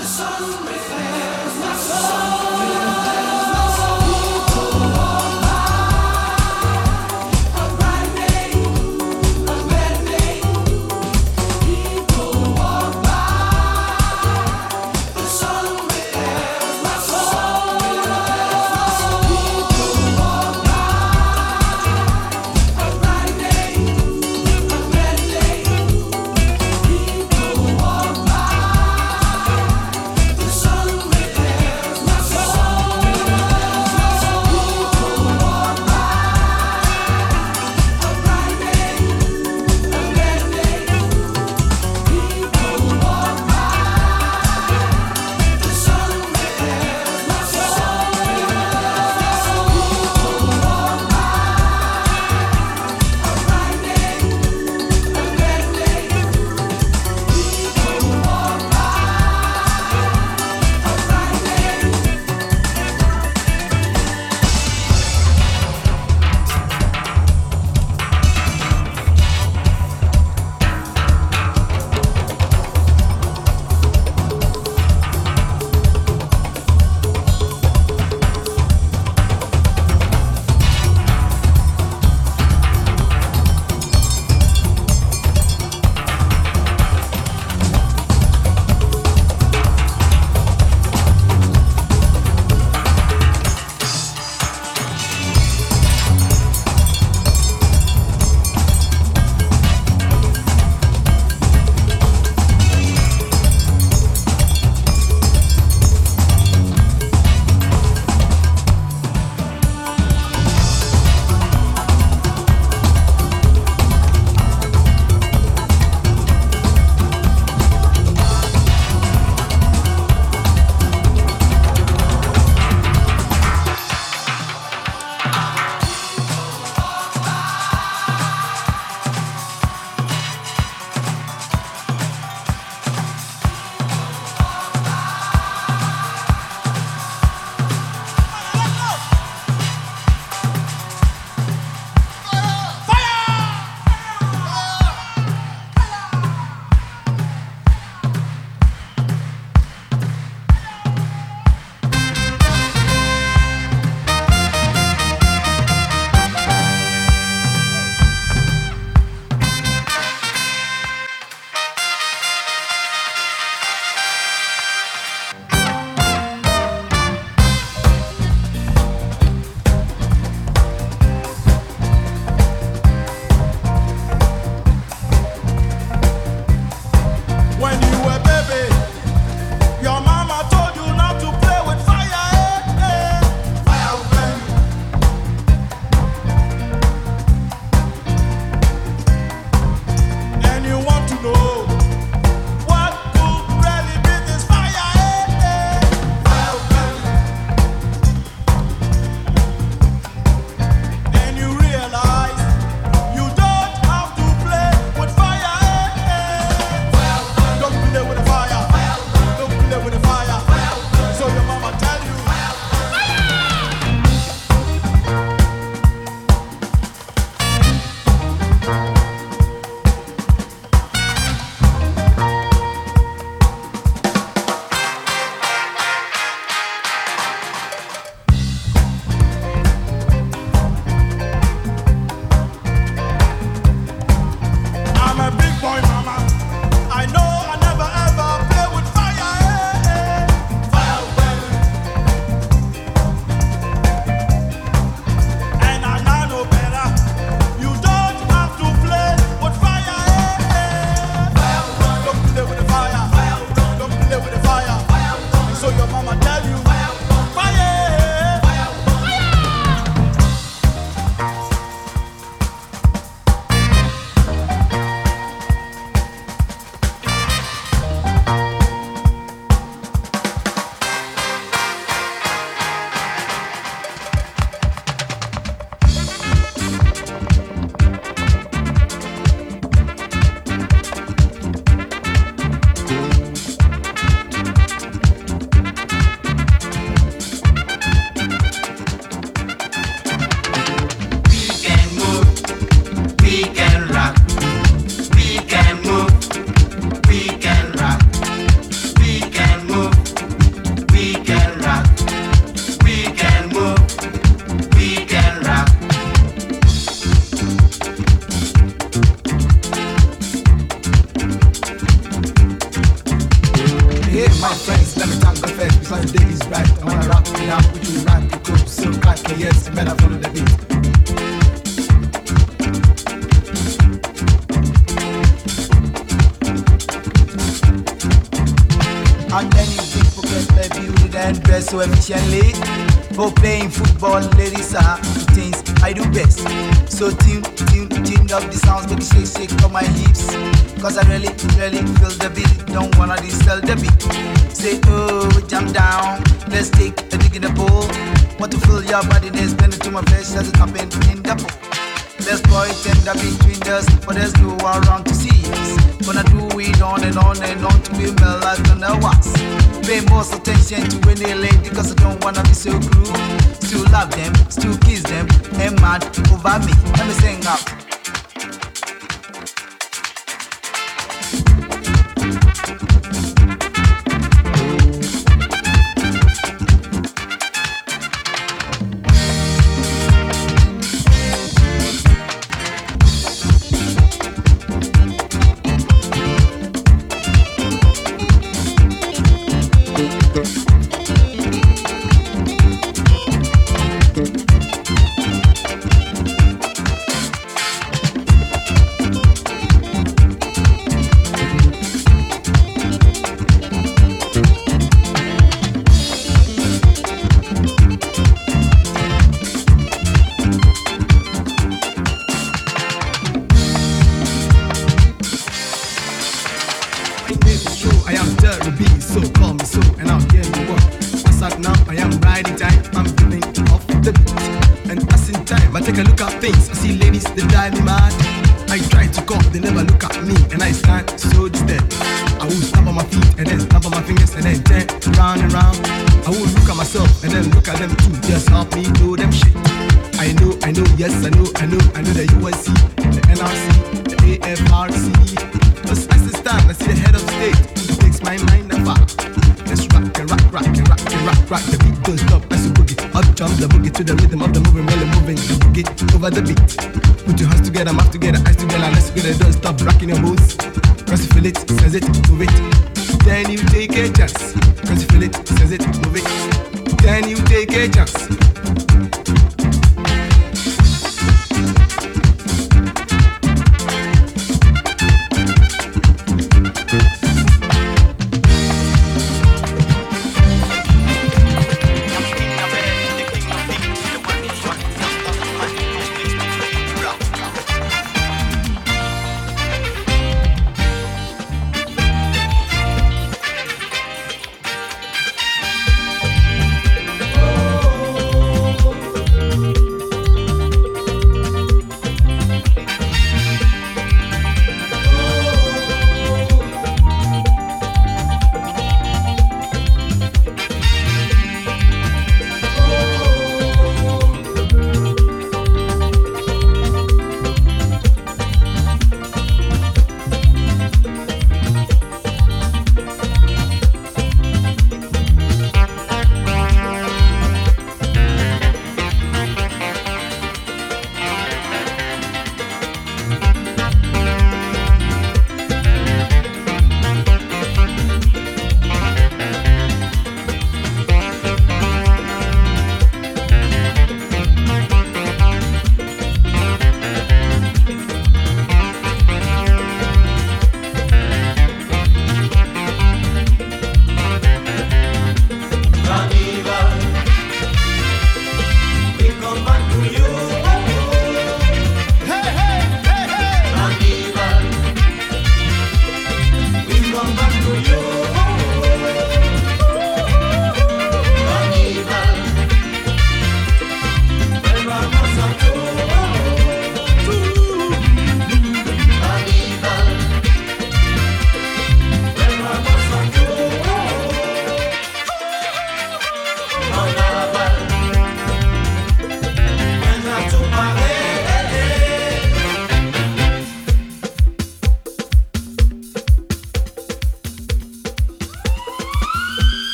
The sun repairs my soul. so efficiently. For playing football, ladies are things I do best. So tune, tune, tune up the sounds, but shake, shake up my hips. Cause I really, really feel the beat. Don't wanna distill the beat. Say, oh, jump down. Let's take a dig in the pool. Want to feel your body, there's plenty to my flesh as it happens in the pool. Let's boy tender between us, but there's no one to see. Gonna do it on and on and on to be my life on the wax. Pay most attention to any lady cause I don't wanna be so cruel. Still love them, still kiss them, and mad over me. Let me sing out.